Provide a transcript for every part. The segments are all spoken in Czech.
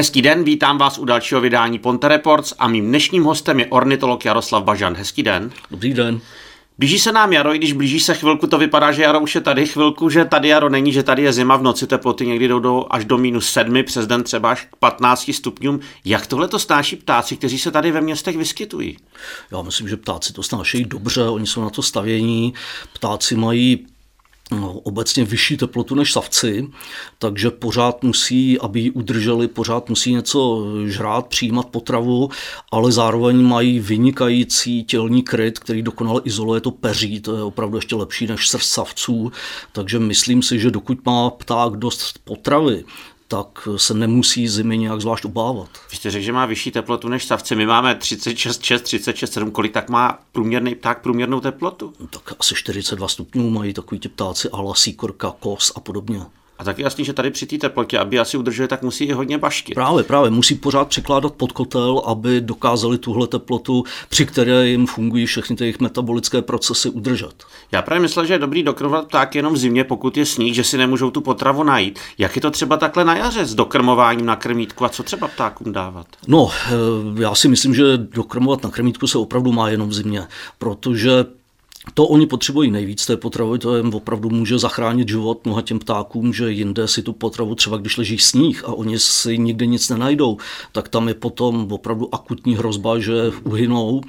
Hezký den, vítám vás u dalšího vydání Ponte Reports a mým dnešním hostem je ornitolog Jaroslav Bažan. Hezký den. Dobrý den. Blíží se nám jaro, i když blíží se chvilku, to vypadá, že jaro už je tady, chvilku, že tady jaro není, že tady je zima, v noci teploty někdy jdou do, až do minus sedmi, přes den třeba až k 15 stupňům. Jak tohle to snáší ptáci, kteří se tady ve městech vyskytují? Já myslím, že ptáci to snášejí dobře, oni jsou na to stavění. Ptáci mají obecně vyšší teplotu než savci, takže pořád musí, aby ji udrželi, pořád musí něco žrát, přijímat potravu, ale zároveň mají vynikající tělní kryt, který dokonale izoluje to peří, to je opravdu ještě lepší než srst savců, takže myslím si, že dokud má pták dost potravy, tak se nemusí zimy nějak zvlášť obávat. Vy jste řekl, že má vyšší teplotu než savci. My máme 36, 6, 36, 7. Kolik tak má průměrný pták průměrnou teplotu? Tak asi 42 stupňů mají takový ti ptáci, ala síkorka, kos a podobně. A tak je jasný, že tady při té teplotě, aby asi udrželi, tak musí i hodně bašky. Právě, právě. Musí pořád překládat pod kotel, aby dokázali tuhle teplotu, při které jim fungují všechny ty jejich metabolické procesy, udržet. Já právě myslel, že je dobrý dokrmovat ptáky jenom v zimě, pokud je sníh, že si nemůžou tu potravu najít. Jak je to třeba takhle na jaře s dokrmováním na krmítku a co třeba ptákům dávat? No, eh, já si myslím, že dokrmovat na krmítku se opravdu má jenom v zimě, protože to oni potřebují nejvíc té potravy, to jim opravdu může zachránit život mnoha těm ptákům, že jinde si tu potravu třeba když leží sníh a oni si nikde nic nenajdou, tak tam je potom opravdu akutní hrozba, že uhynou,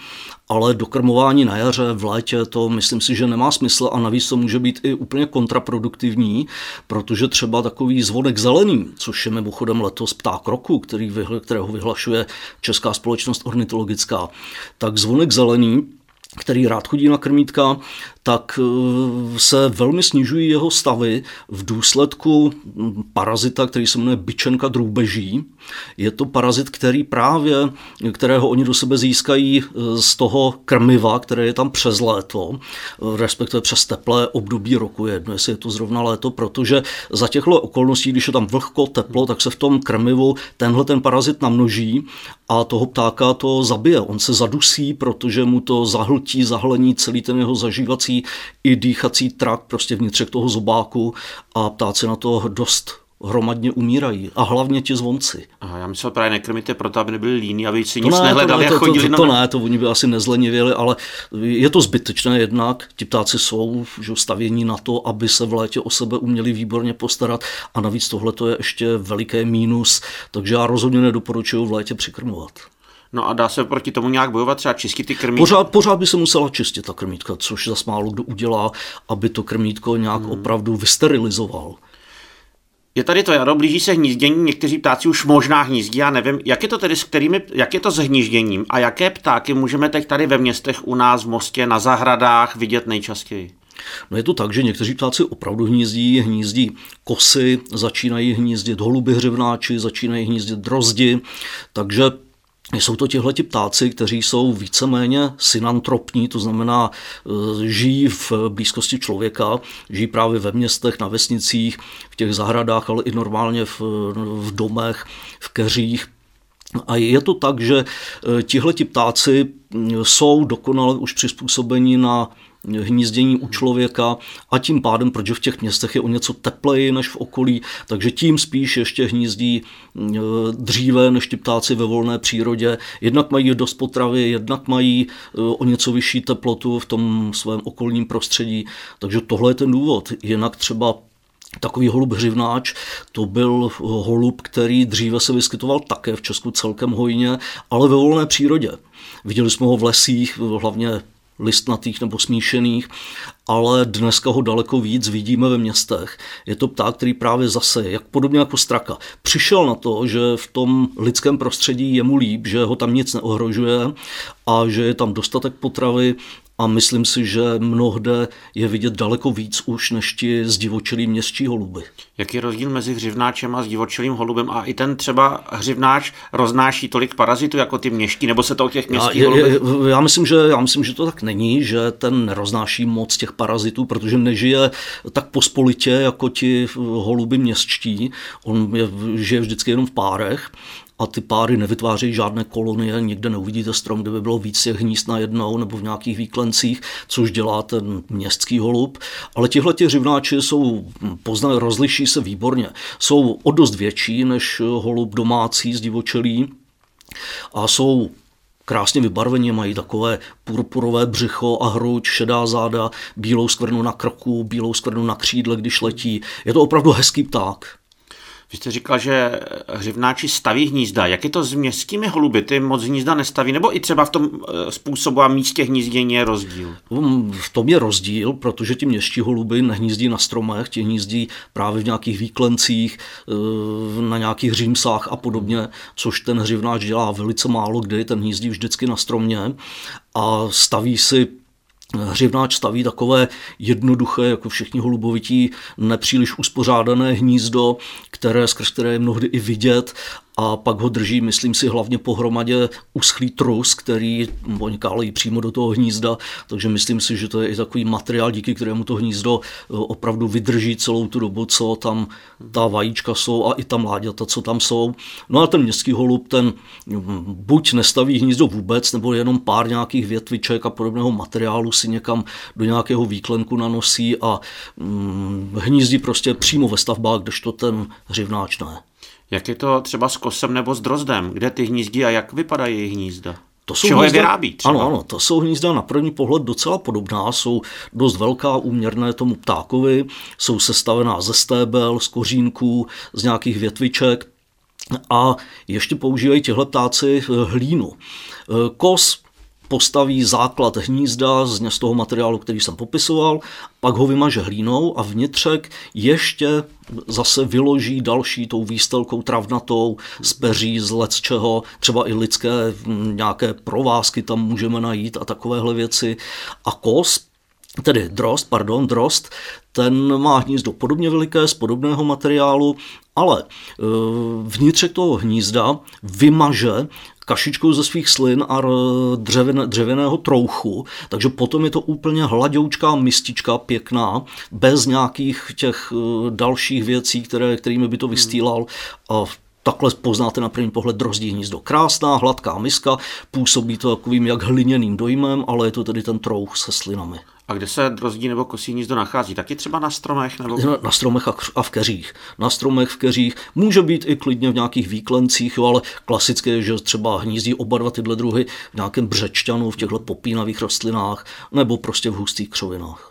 ale dokrmování na jaře, v létě, to myslím si, že nemá smysl a navíc to může být i úplně kontraproduktivní, protože třeba takový zvonek zelený, což je mimochodem letos pták roku, který, kterého vyhlašuje Česká společnost ornitologická, tak zvonek zelený který rád chodí na krmítka, tak eh, se velmi snižují jeho stavy v důsledku parazita, který se jmenuje byčenka drůbeží. Je to parazit, který právě, kterého oni do sebe získají eh, z toho krmiva, které je tam přes léto, eh, respektive přes teplé období roku, jedno jestli je to zrovna léto, protože za těchto okolností, když je tam vlhko, teplo, tak se v tom krmivu tenhle ten parazit namnoží a toho ptáka to zabije. On se zadusí, protože mu to zahltí, zahlení celý ten jeho zažívací dýchací i dýchací trakt prostě vnitřek toho zobáku a ptáci na to dost hromadně umírají. A hlavně ti zvonci. Aha, já myslel právě nekrmíte proto, aby nebyli líní, aby si to nic ne, nehledali to, ne, to, to, to, to, ne, to oni by asi nezlenivěli, ale je to zbytečné jednak. Ti ptáci jsou že, stavění na to, aby se v létě o sebe uměli výborně postarat a navíc tohle je ještě veliké mínus, takže já rozhodně nedoporučuju v létě přikrmovat. No a dá se proti tomu nějak bojovat, třeba čistit ty krmítka? Pořád, pořád by se musela čistit ta krmítka, což zase málo kdo udělá, aby to krmítko nějak hmm. opravdu vysterilizoval. Je tady to jaro, blíží se hnízdění, někteří ptáci už možná hnízdí, já nevím, jak je to tedy s kterými, jak je to s hnížděním a jaké ptáky můžeme teď tady ve městech u nás v Mostě, na zahradách vidět nejčastěji? No je to tak, že někteří ptáci opravdu hnízdí, hnízdí kosy, začínají hnízdit holuby hřevnáči, začínají hnízdit drozdi, takže jsou to tihleti ptáci, kteří jsou víceméně synantropní, to znamená, e, žijí v blízkosti člověka, žijí právě ve městech, na vesnicích, v těch zahradách, ale i normálně v, v domech, v keřích. A je to tak, že e, tihleti ptáci jsou dokonale už přizpůsobeni na hnízdění u člověka a tím pádem, protože v těch městech je o něco tepleji než v okolí, takže tím spíš ještě hnízdí e, dříve než ti ptáci ve volné přírodě. Jednak mají dost potravy, jednak mají e, o něco vyšší teplotu v tom svém okolním prostředí, takže tohle je ten důvod. Jinak třeba Takový holub hřivnáč, to byl holub, který dříve se vyskytoval také v Česku celkem hojně, ale ve volné přírodě. Viděli jsme ho v lesích, hlavně listnatých nebo smíšených, ale dneska ho daleko víc vidíme ve městech. Je to pták, který právě zase, jak podobně jako straka, přišel na to, že v tom lidském prostředí je mu líp, že ho tam nic neohrožuje a že je tam dostatek potravy a myslím si, že mnohde je vidět daleko víc už než ti zdivočelí městští holuby. Jaký je rozdíl mezi hřivnáčem a zdivočelým holubem a i ten třeba hřivnáč roznáší tolik parazitů jako ty městští, nebo se to o těch městských holubech? Já myslím, že, já myslím, že to tak není, že ten neroznáší moc těch parazitů, protože nežije tak pospolitě jako ti holuby městští. On je, žije vždycky jenom v párech a ty páry nevytvářejí žádné kolonie, nikde neuvidíte strom, kde by bylo víc těch hnízd na jednou nebo v nějakých výklencích, což dělá ten městský holub. Ale tihle těch řivnáči jsou, pozná, rozliší se výborně. Jsou o dost větší než holub domácí z divočelí a jsou krásně vybarvení, mají takové purpurové břicho a hruď, šedá záda, bílou skvrnu na krku, bílou skvrnu na křídle, když letí. Je to opravdu hezký pták. Vy jste říkal, že hřivnáči staví hnízda. Jak je to s městskými holuby? Ty moc hnízda nestaví? Nebo i třeba v tom eh, způsobu a místě hnízdění je rozdíl? Um, v tom je rozdíl, protože ti městští holuby nehnízdí na stromech, ti hnízdí právě v nějakých výklencích, eh, na nějakých římsách a podobně, což ten hřivnáč dělá velice málo kdy, ten hnízdí vždycky na stromě a staví si Hřivnáč staví takové jednoduché, jako všichni holubovití, nepříliš uspořádané hnízdo, které, skrz které je mnohdy i vidět a pak ho drží, myslím si, hlavně pohromadě uschlý trus, který oni kálejí přímo do toho hnízda, takže myslím si, že to je i takový materiál, díky kterému to hnízdo eh, opravdu vydrží celou tu dobu, co tam ta vajíčka jsou a i ta mláďata, co tam jsou. No a ten městský holub, ten mm, buď nestaví hnízdo vůbec, nebo jenom pár nějakých větviček a podobného materiálu si někam do nějakého výklenku nanosí a hm, hnízdí prostě přímo ve stavbách, kdežto ten hřivnáč ne. Jak je to třeba s kosem nebo s drozdem? Kde ty hnízdí a jak vypadají jejich hnízda? To jsou Čeho hnízda, je vyrábí třeba? Ano, ano, to jsou hnízda na první pohled docela podobná, jsou dost velká, úměrné tomu ptákovi, jsou sestavená ze stébel, z kořínků, z nějakých větviček a ještě používají těhle ptáci eh, hlínu. Eh, kos postaví základ hnízda z toho materiálu, který jsem popisoval, pak ho vymaže hlínou a vnitřek ještě zase vyloží další tou výstelkou travnatou z peří, z let čeho, třeba i lidské nějaké provázky tam můžeme najít a takovéhle věci. A kos, tedy drost, pardon, drost, ten má hnízdo podobně veliké, z podobného materiálu, ale e, vnitřek toho hnízda vymaže kašičkou ze svých slin a dřevěné, dřevěného trouchu, takže potom je to úplně hladoučká mistička, pěkná, bez nějakých těch e, dalších věcí, které, kterými by to vystýlal a Takhle poznáte na první pohled drozdí hnízdo. Krásná, hladká miska, působí to takovým jak hliněným dojmem, ale je to tedy ten trouch se slinami. A kde se drozdí nebo kosí hnízdo nachází? Taky třeba na stromech? Nebo... Na, stromech a v keřích. Na stromech, v keřích. Může být i klidně v nějakých výklencích, jo, ale klasické je, že třeba hnízdí oba dva tyhle druhy v nějakém břečťanu, v těchto popínavých rostlinách, nebo prostě v hustých křovinách.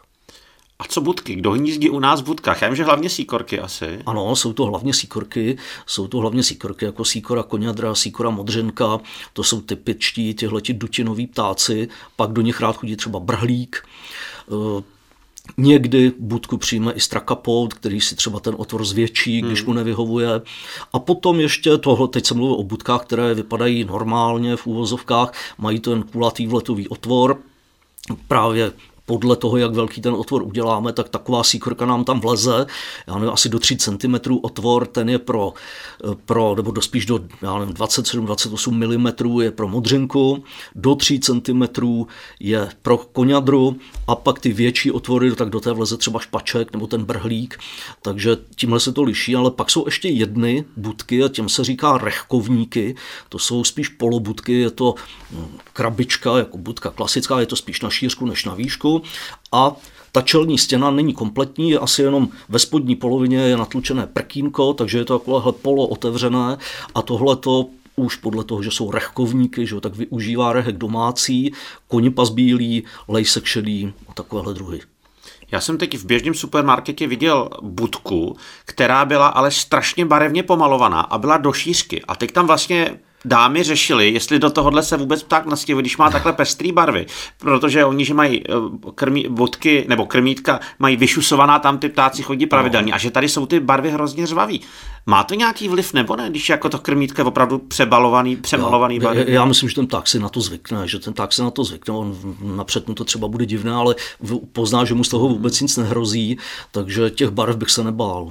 A co budky? Kdo hnízdí u nás v budkách? Já vím, že hlavně síkorky asi. Ano, jsou to hlavně síkorky. Jsou to hlavně síkorky, jako síkora konědra, síkora modřenka. To jsou typičtí těhleti dutinoví ptáci. Pak do nich rád chodí třeba brhlík. Eh, někdy budku přijme i strakapout, který si třeba ten otvor zvětší, když hmm. mu nevyhovuje. A potom ještě tohle, teď jsem mluvil o budkách, které vypadají normálně v úvozovkách, mají ten kulatý vletový otvor, právě podle toho, jak velký ten otvor uděláme, tak taková síkorka nám tam vleze, já nevím, asi do 3 cm otvor, ten je pro, pro nebo do spíš do 27-28 mm je pro modřinku, do 3 cm je pro koňadru a pak ty větší otvory, tak do té vleze třeba špaček nebo ten brhlík, takže tímhle se to liší, ale pak jsou ještě jedny budky a těm se říká rechkovníky, to jsou spíš polobudky, je to hm, krabička, jako budka klasická, je to spíš na šířku než na výšku, a ta čelní stěna není kompletní, je asi jenom ve spodní polovině je natlučené prkínko, takže je to takovéhle polo otevřené a tohle to už podle toho, že jsou rechkovníky, že tak využívá rehek domácí, konipas bílý, lejsek šedý a takovéhle druhy. Já jsem teď v běžném supermarketě viděl budku, která byla ale strašně barevně pomalovaná a byla do šířky. A teď tam vlastně dámy řešili, jestli do tohohle se vůbec pták nastěhuje, když má takhle pestrý barvy, protože oni, že mají eh, krmí, vodky nebo krmítka, mají vyšusovaná, tam ty ptáci chodí pravidelně no. a že tady jsou ty barvy hrozně řvavý. Má to nějaký vliv nebo ne, když jako to krmítko je opravdu přebalovaný, přemalovaný já, barvy? Já myslím, že ten pták si na to zvykne, že ten pták si na to zvykne, on napřed mu to třeba bude divné, ale pozná, že mu z toho vůbec nic nehrozí, takže těch barev bych se nebál.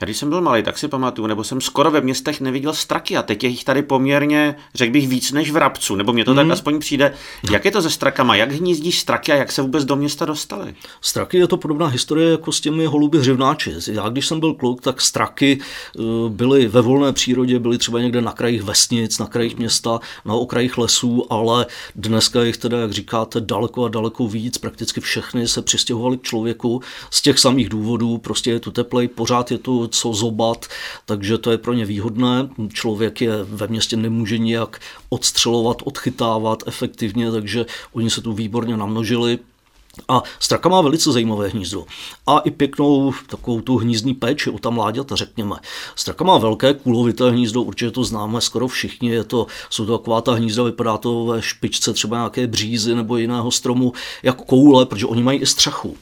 Já když jsem byl malý, tak si pamatuju, nebo jsem skoro ve městech neviděl straky a teď je jich tady poměrně, řekl bych, víc než v Rabcu, nebo mě to mm. tak mhm. aspoň přijde. Jak je to se strakama? Jak hnízdí straky a jak se vůbec do města dostali? Straky je to podobná historie jako s těmi holuby hřivnáči. Já když jsem byl kluk, tak straky eh, byly ve volné přírodě, byly třeba někde na krajích vesnic, na krajích města, na okrajích lesů, ale dneska jich teda, jak říkáte, daleko a daleko víc. Prakticky všechny se přistěhovali k člověku z těch samých důvodů. Prostě je tu teplej, pořád je tu co zobat, takže to je pro ně výhodné. Člověk je ve městě nemůže nijak odstřelovat, odchytávat efektivně, takže oni se tu výborně namnožili. A straka má velice zajímavé hnízdo. A i pěknou takovou tu hnízdní péči o tam mláďata, řekněme. Straka má velké kulovité hnízdo, určitě to známe skoro všichni. Je to, jsou to taková ta hnízda, vypadá to ve špičce třeba nějaké břízy nebo jiného stromu, jak koule, protože oni mají i střechu.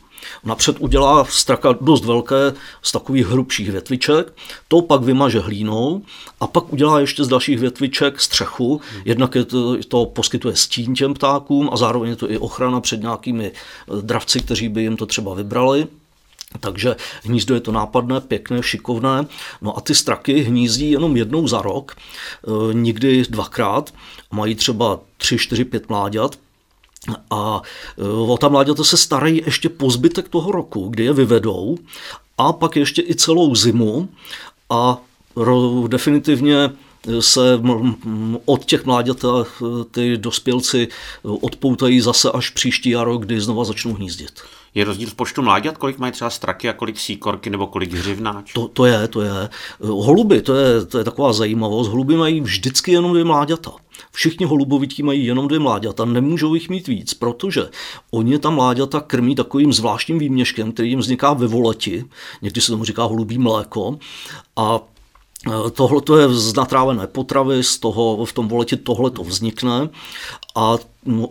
Napřed udělá straka dost velké z takových hrubších větviček, to pak vymaže hlínou a pak udělá ještě z dalších větviček střechu. Jednak je to, to poskytuje stín těm ptákům a zároveň je to i ochrana před nějakými eh, dravci, kteří by jim to třeba vybrali. Takže hnízdo je to nápadné, pěkné, šikovné. No a ty straky hnízdí jenom jednou za rok, eh, nikdy dvakrát. Mají třeba 3, 4, 5 mláďat. A e, o ta mláďata se starají ještě po zbytek toho roku, kdy je vyvedou, a pak ještě i celou zimu. A definitivně se od těch mláďat e, ty dospělci odpoutají zase až příští jaro, kdy znova začnou hnízdit. Je rozdíl v počtu mláďat, kolik mají třeba straky a kolik síkorky nebo kolik hřivnáč? To, to je, to je. Holuby, to je, to je taková zajímavost. Holuby mají vždycky jenom dvě mláďata. Všichni holubovití mají jenom dvě mláďata, nemůžou jich mít víc, protože oni ta mláďata krmí takovým zvláštním výměškem, který jim vzniká ve voleti, někdy se tomu říká holubí mléko, a e, Tohle to je z natrávené potravy, z toho, v tom voletě tohle to vznikne a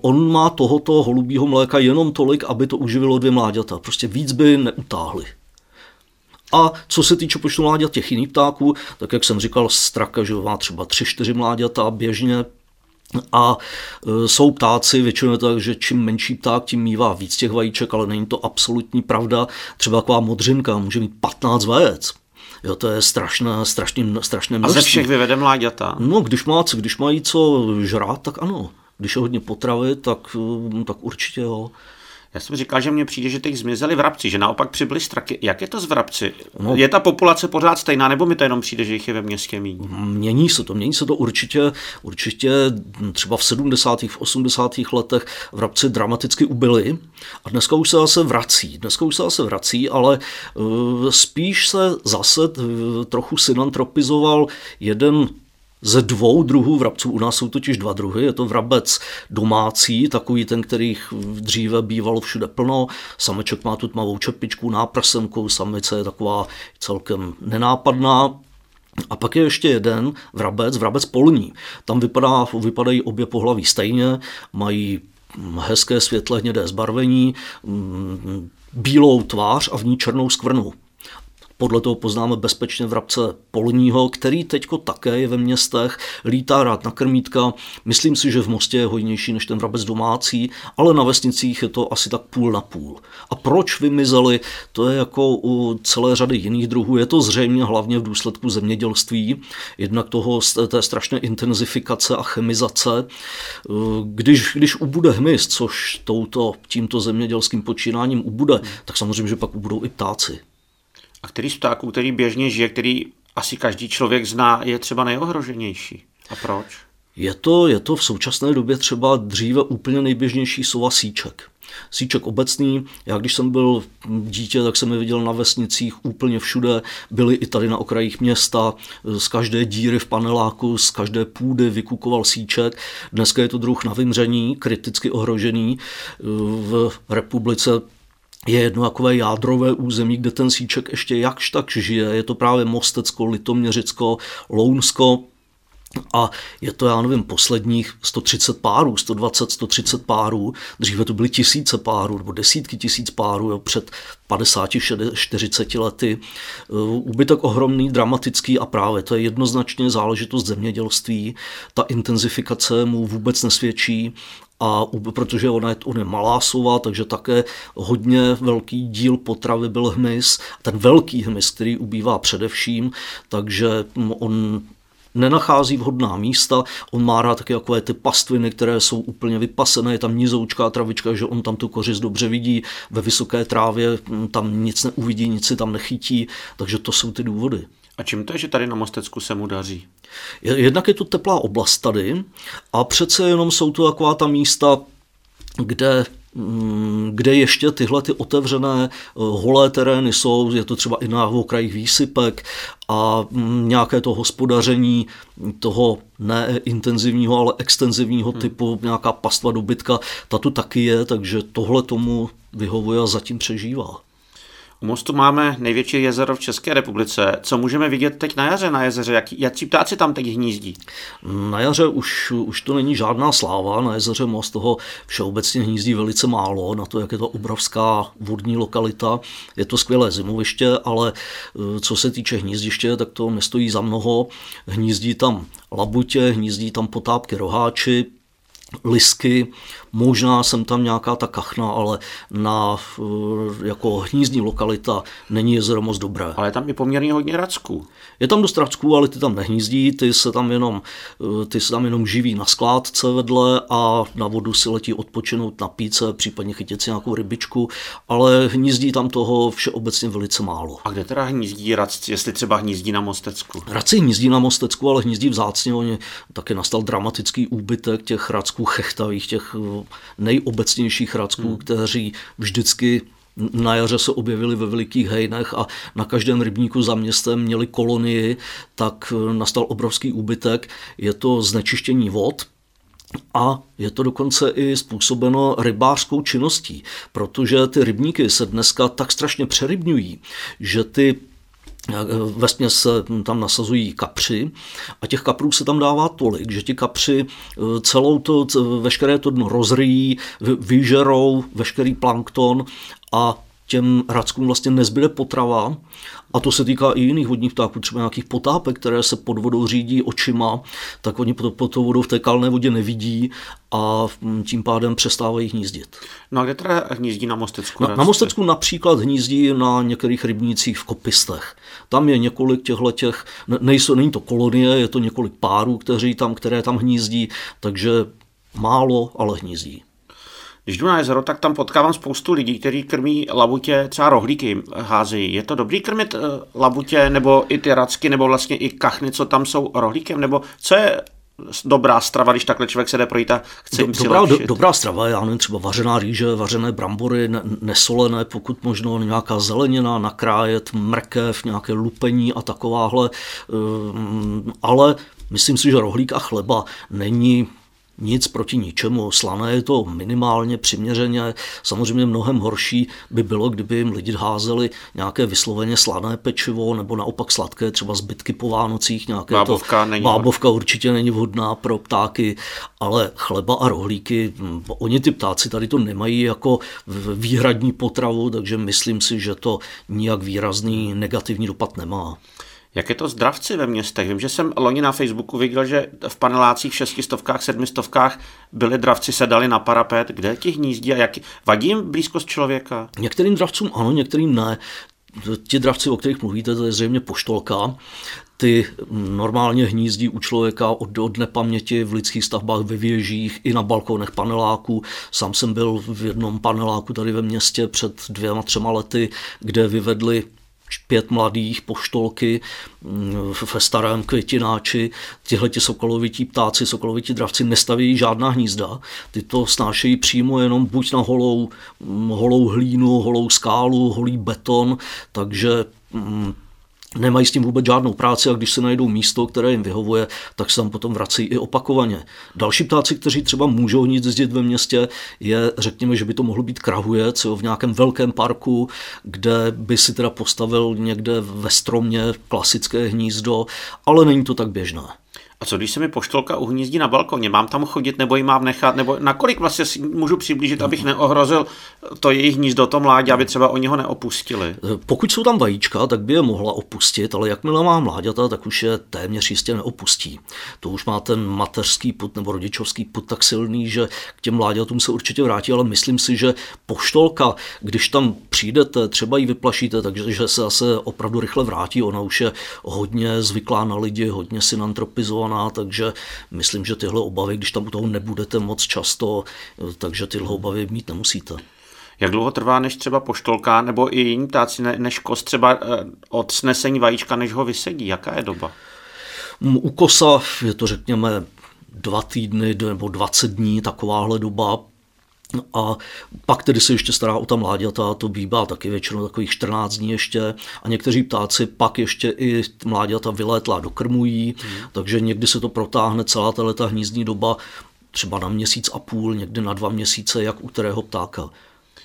on má tohoto holubího mléka jenom tolik, aby to uživilo dvě mláďata. Prostě víc by neutáhli. A co se týče počtu mláďat těch jiných ptáků, tak jak jsem říkal, straka, že má třeba 3-4 mláďata běžně, a e, jsou ptáci, většinou tak, že čím menší pták, tím mývá víc těch vajíček, ale není to absolutní pravda. Třeba taková modřinka může mít 15 vajec. Jo, to je strašné, strašně, strašné množství. A ze všech vyvede mláďata? No, když, má, když mají co žrát, tak ano. Když je hodně potravy, tak, tak určitě jo. Já jsem říkal, že mně přijde, že teď zmizeli vrabci, že naopak přibyly straky. Jak je to s vrabci? No, je ta populace pořád stejná, nebo mi to jenom přijde, že jich je ve městě méně? Mění se to, mění se to určitě, určitě třeba v 70. v 80. letech vrabci dramaticky ubyli a dneska už se zase vrací. Dneska už se zase vrací, ale uh, spíš se zase uh, trochu synantropizoval jeden ze dvou druhů vrabců. U nás jsou totiž dva druhy. Je to vrabec domácí, takový ten, kterých dříve bývalo všude plno. Sameček má tu tmavou čepičku, náprsenku, samice je taková celkem nenápadná. A pak je ještě jeden vrabec, vrabec polní. Tam vypadá, vypadají obě pohlaví stejně, mají hezké světle hnědé zbarvení, mm, bílou tvář a v ní černou skvrnu. Podle toho poznáme bezpečně vrabce polního, který teďko také je ve městech, lítá rád na krmítka. Myslím si, že v Mostě je hojnější než ten vrabec domácí, ale na vesnicích je to asi tak půl na půl. A proč vymizeli, to je jako u celé řady jiných druhů. Je to zřejmě hlavně v důsledku zemědělství, jednak toho té strašné intenzifikace a chemizace. Když, když ubude hmyz, což touto, tímto zemědělským počínáním ubude, tak samozřejmě, že pak ubudou i ptáci. A který z ptáků, který běžně žije, který asi každý člověk zná, je třeba nejohroženější? A proč? Je to, je to v současné době třeba dříve úplně nejběžnější sova síček. Síček obecný, já když jsem byl dítě, tak jsem je viděl na vesnicích úplně všude, byli i tady na okrajích města, z každé díry v paneláku, z každé půdy vykukoval síček. Dneska je to druh na vymření, kriticky ohrožený. V republice je jedno takové jádrové území, kde ten síček ještě jakž tak žije. Je to právě Mostecko, Litoměřicko, Lounsko, a je to, já nevím, posledních 130 párů, 120, 130 párů, dříve to byly tisíce párů nebo desítky tisíc párů jo, před 50, 40 lety. Úbytek ohromný, dramatický a právě to je jednoznačně záležitost zemědělství. Ta intenzifikace mu vůbec nesvědčí a protože ona je, on je malá sova, takže také hodně velký díl potravy byl hmyz. Ten velký hmyz, který ubývá především, takže on nenachází vhodná místa, on má rád také takové ty pastviny, které jsou úplně vypasené, je tam nizoučká travička, že on tam tu kořist dobře vidí, ve vysoké trávě hm, tam nic neuvidí, nic si tam nechytí, takže to jsou ty důvody. A čím to je, že tady na Mostecku se mu daří? Jednak je to teplá oblast tady a přece jenom jsou to taková ta místa, kde kde ještě tyhle ty otevřené eh, holé terény jsou, je to třeba i na okrajích výsypek a mm, nějaké to hospodaření toho ne intenzivního, ale extenzivního hmm. typu, nějaká pastva dobytka, ta tu taky je, takže tohle tomu vyhovuje a zatím přežívá. U Mostu máme největší jezero v České republice. Co můžeme vidět teď na jaře na jezeře? Jak, jaký ptáci tam teď hnízdí? Na jaře už, už to není žádná sláva. Na jezeře Most toho všeobecně hnízdí velice málo, na to, jak je to obrovská vodní lokalita. Je to skvělé zimoviště, ale eh, co se týče hnízdiště, tak to nestojí za mnoho. Hnízdí tam labutě, hnízdí tam potápky roháči, lisky, možná jsem tam nějaká ta kachna, ale na eh, jako hnízdní lokalita není jezero moc dobré. Ale tam je poměrně hodně racků. Je tam dost racků, ale ty tam nehnízdí, ty se tam jenom, eh, ty se tam jenom živí na skládce vedle a na vodu si letí odpočinout na píce, případně chytit si nějakou rybičku, ale hnízdí tam toho všeobecně velice málo. A kde teda hnízdí radci, jestli třeba hnízdí na Mostecku? Radci hnízdí na Mostecku, ale hnízdí vzácně, oni taky nastal dramatický úbytek těch racků chechtavých, těch eh, nejobecnějších racků, hmm. kteří vždycky na jaře se objevili ve velikých hejnech a na každém rybníku za městem měli kolonii, tak eh, nastal obrovský úbytek. Je to znečištění vod, a je to dokonce i způsobeno rybářskou činností, protože ty rybníky se dneska tak strašně přerybňují, že ty Vesmě se tam nasazují kapři a těch kaprů se tam dává tolik, že ti kapři eh, celou to, veškeré to dno rozryjí, vyžerou veškerý plankton a těm rackům vlastně nezbyde potrava a to se týká i jiných vodních ptáků, třeba nějakých potápek, které se pod vodou řídí očima, tak oni pod, pod tou vodou v té kalné vodě nevidí a mm, tím pádem přestávají hnízdit. No a kde teda hnízdí na Mostecku? Na, na Mostecku například hnízdí na některých rybnících v kopistech. Tam je několik těchto těch, nejsou, není to kolonie, je to několik párů, kteří tam, které tam hnízdí, takže málo, ale hnízdí. Když jdu na jezero, tak tam potkávám spoustu lidí, kteří krmí labutě, třeba rohlíky házejí. Je to dobrý krmit eh, labutě, nebo i ty racky, nebo vlastně i kachny, co tam jsou rohlíkem, nebo co je dobrá strava, když takhle člověk se jde projít a chce jim dobrá, do, dobrá strava, já nevím, třeba vařená rýže, vařené brambory, ne, nesolené, pokud možno nějaká zelenina, nakrájet, mrkev, nějaké lupení a takováhle, um, ale myslím si, že rohlík a chleba není nic proti ničemu. Slané je to minimálně přiměřeně. Samozřejmě mnohem horší by bylo, kdyby jim lidi házeli nějaké vysloveně slané pečivo nebo naopak sladké, třeba zbytky po Vánocích. Nějaké bábovka, to, není bábovka určitě není vhodná pro ptáky, ale chleba a rohlíky, hm, oni ty ptáci tady to nemají jako výhradní potravu, takže myslím si, že to nijak výrazný negativní dopad nemá. Jak je to s dravci ve městech? Vím, že jsem loni na Facebooku viděl, že v panelácích šestistovkách, sedmistovkách byli dravci sedali na parapet. Kde ti hnízdí a jak vadí jim blízkost člověka? Některým dravcům ano, některým ne. Ti dravci, o kterých mluvíte, to je zřejmě poštolka. Ty normálně hnízdí u člověka od, od nepaměti v lidských stavbách, ve věžích, i na balkonech paneláků. Sám jsem byl v jednom paneláku tady ve městě před dvěma, třema lety, kde vyvedli pět mladých poštolky mm, ve starém květináči. Tihle ti sokolovití ptáci, sokolovití dravci nestaví žádná hnízda. Ty to snášejí přímo jenom buď na holou, mm, holou hlínu, holou skálu, holý beton, takže mm, nemají s tím vůbec žádnou práci a když se najdou místo, které jim vyhovuje, tak se tam potom vrací i opakovaně. Další ptáci, kteří třeba můžou nic jezdit ve městě, je, řekněme, že by to mohlo být krahujec jo, v nějakém velkém parku, kde by si teda postavil někde ve stromě klasické hnízdo, ale není to tak běžné. A co když se mi poštolka uhnízdí na balkoně? Mám tam chodit nebo ji mám nechat? Nebo nakolik vlastně si můžu přiblížit, abych neohrozil to jejich hnízdo, to mládě, aby třeba oni ho neopustili? Pokud jsou tam vajíčka, tak by je mohla opustit, ale jakmile má mláďata, tak už je téměř jistě neopustí. To už má ten mateřský put nebo rodičovský put tak silný, že k těm mláďatům se určitě vrátí, ale myslím si, že poštolka, když tam přijdete, třeba ji vyplašíte, takže že se zase opravdu rychle vrátí. Ona už je hodně zvyklá na lidi, hodně synantropizovaná, takže myslím, že tyhle obavy, když tam u toho nebudete moc často, takže tyhle obavy mít nemusíte. Jak dlouho trvá, než třeba poštolka nebo i jiní ptáci, než kos třeba eh, od snesení vajíčka, než ho vysedí? Jaká je doba? U kosa je to řekněme dva týdny nebo 20 dní, takováhle doba. A pak tedy se ještě stará o ta mláďata, to bývá taky většinou takových 14 dní ještě. A někteří ptáci pak ještě i mláďata vylétla dokrmují, hmm. takže někdy se to protáhne celá ta hnízdní doba třeba na měsíc a půl, někdy na dva měsíce, jak u kterého ptáka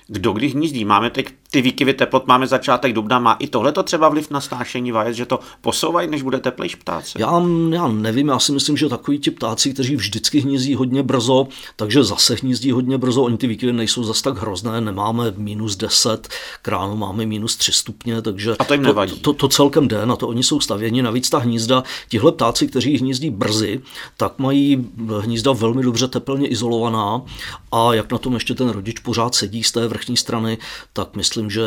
kdo kdy hnízdí. Máme teď ty výkyvy teplot, máme začátek dubna, má i tohle to třeba vliv na snášení vajec, že to posouvají, než bude teplejší ptáci? Já, já nevím, já si myslím, že takový ti ptáci, kteří vždycky hnízdí hodně brzo, takže zase hnízdí hodně brzo, oni ty výkyvy nejsou zas tak hrozné, nemáme minus 10, kránu máme minus 3 stupně, takže A to, jim nevadí. To, to, to celkem jde, na to oni jsou stavěni, navíc ta hnízda, tihle ptáci, kteří hnízdí brzy, tak mají hnízda velmi dobře teplně izolovaná a jak na tom ještě ten rodič pořád sedí z té vrchní strany, tak myslím, že,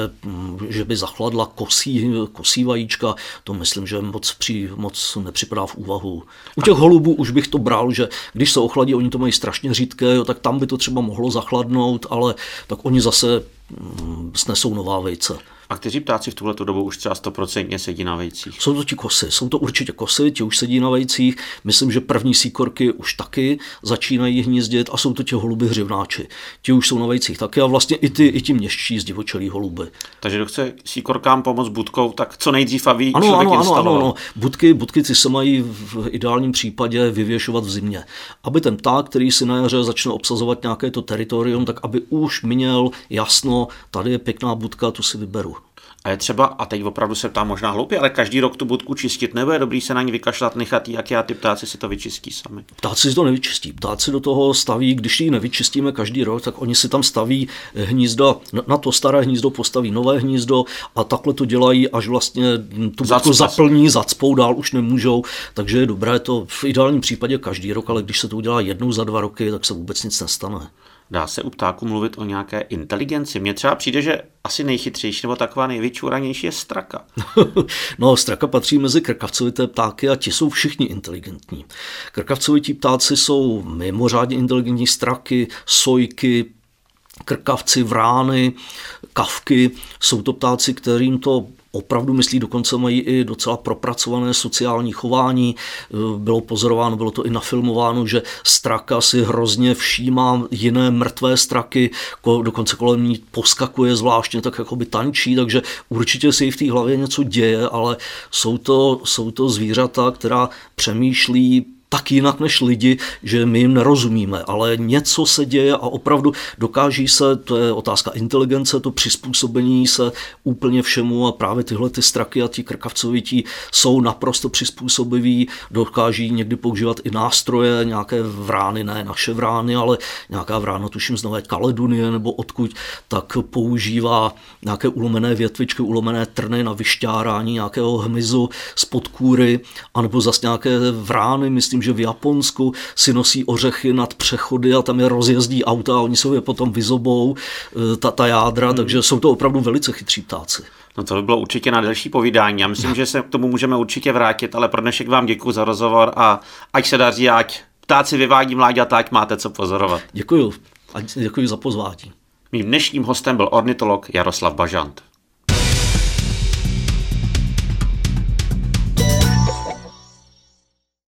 že by zachladla kosí, kosí vajíčka, to myslím, že moc, při, moc nepřipadá v úvahu. U těch holubů už bych to bral, že když se ochladí, oni to mají strašně řídké, jo, tak tam by to třeba mohlo zachladnout, ale tak oni zase mm, snesou nová vejce. A kteří ptáci v tuhle dobu už třeba stoprocentně sedí na vejcích? Jsou to ti kosy, jsou to určitě kosy, ti už sedí na vejcích. Myslím, že první síkorky už taky začínají hnízdit a jsou to ti holuby hřivnáči. Ti už jsou na vejcích taky a vlastně i ty, i ti městští zdivočelí holuby. Takže kdo chce síkorkám pomoct budkou, tak co nejdřív a ví, ano, ano, ano, ano, ano. Budky, budky ty se mají v ideálním případě vyvěšovat v zimě. Aby ten pták, který si na jaře začne obsazovat nějaké to teritorium, tak aby už měl jasno, tady je pěkná budka, tu si vyberu. A je třeba, a teď opravdu se ptám možná hloupě, ale každý rok tu budku čistit, nebo je dobrý se na ní vykašlat, nechat jak já ty ptáci si to vyčistí sami? Ptáci si to nevyčistí. Ptáci do toho staví, když ji nevyčistíme každý rok, tak oni si tam staví hnízdo, na to staré hnízdo postaví nové hnízdo a takhle to dělají, až vlastně tu budku zaplní, zacpou, dál už nemůžou. Takže je dobré to v ideálním případě každý rok, ale když se to udělá jednou za dva roky, tak se vůbec nic nestane. Dá se u ptáku mluvit o nějaké inteligenci? Mně třeba přijde, že asi nejchytřejší nebo taková nejvyčuranější je straka. no, straka patří mezi krkavcovité ptáky a ti jsou všichni inteligentní. Krkavcovití ptáci jsou mimořádně inteligentní straky, sojky, krkavci, vrány, kavky. Jsou to ptáci, kterým to opravdu myslí, dokonce mají i docela propracované sociální chování. Bylo pozorováno, bylo to i nafilmováno, že straka si hrozně všímá jiné mrtvé straky, dokonce kolem ní poskakuje zvláštně, tak jako by tančí, takže určitě si v té hlavě něco děje, ale jsou to, jsou to zvířata, která přemýšlí tak jinak než lidi, že my jim nerozumíme, ale něco se děje a opravdu dokáží se, to je otázka inteligence, to přizpůsobení se úplně všemu a právě tyhle ty straky a ti krkavcovití jsou naprosto přizpůsobiví, dokáží někdy používat i nástroje, nějaké vrány, ne naše vrány, ale nějaká vrána, tuším z Nové Kaledonie nebo odkud, tak používá nějaké ulomené větvičky, ulomené trny na vyšťárání nějakého hmyzu z podkůry, anebo zase nějaké vrány, myslím, že v Japonsku si nosí ořechy nad přechody a tam je rozjezdí auta a oni jsou je potom vyzobou, eh, ta, ta jádra, hmm. takže jsou to opravdu velice chytří ptáci. No to by bylo určitě na další povídání. Já myslím, že se k tomu můžeme určitě vrátit, ale pro dnešek vám děkuji za rozhovor a ať se daří, ať ptáci vyvádí mláďata, ať máte co pozorovat. Děkuji a děkuji za pozvání. Mým dnešním hostem byl ornitolog Jaroslav Bažant.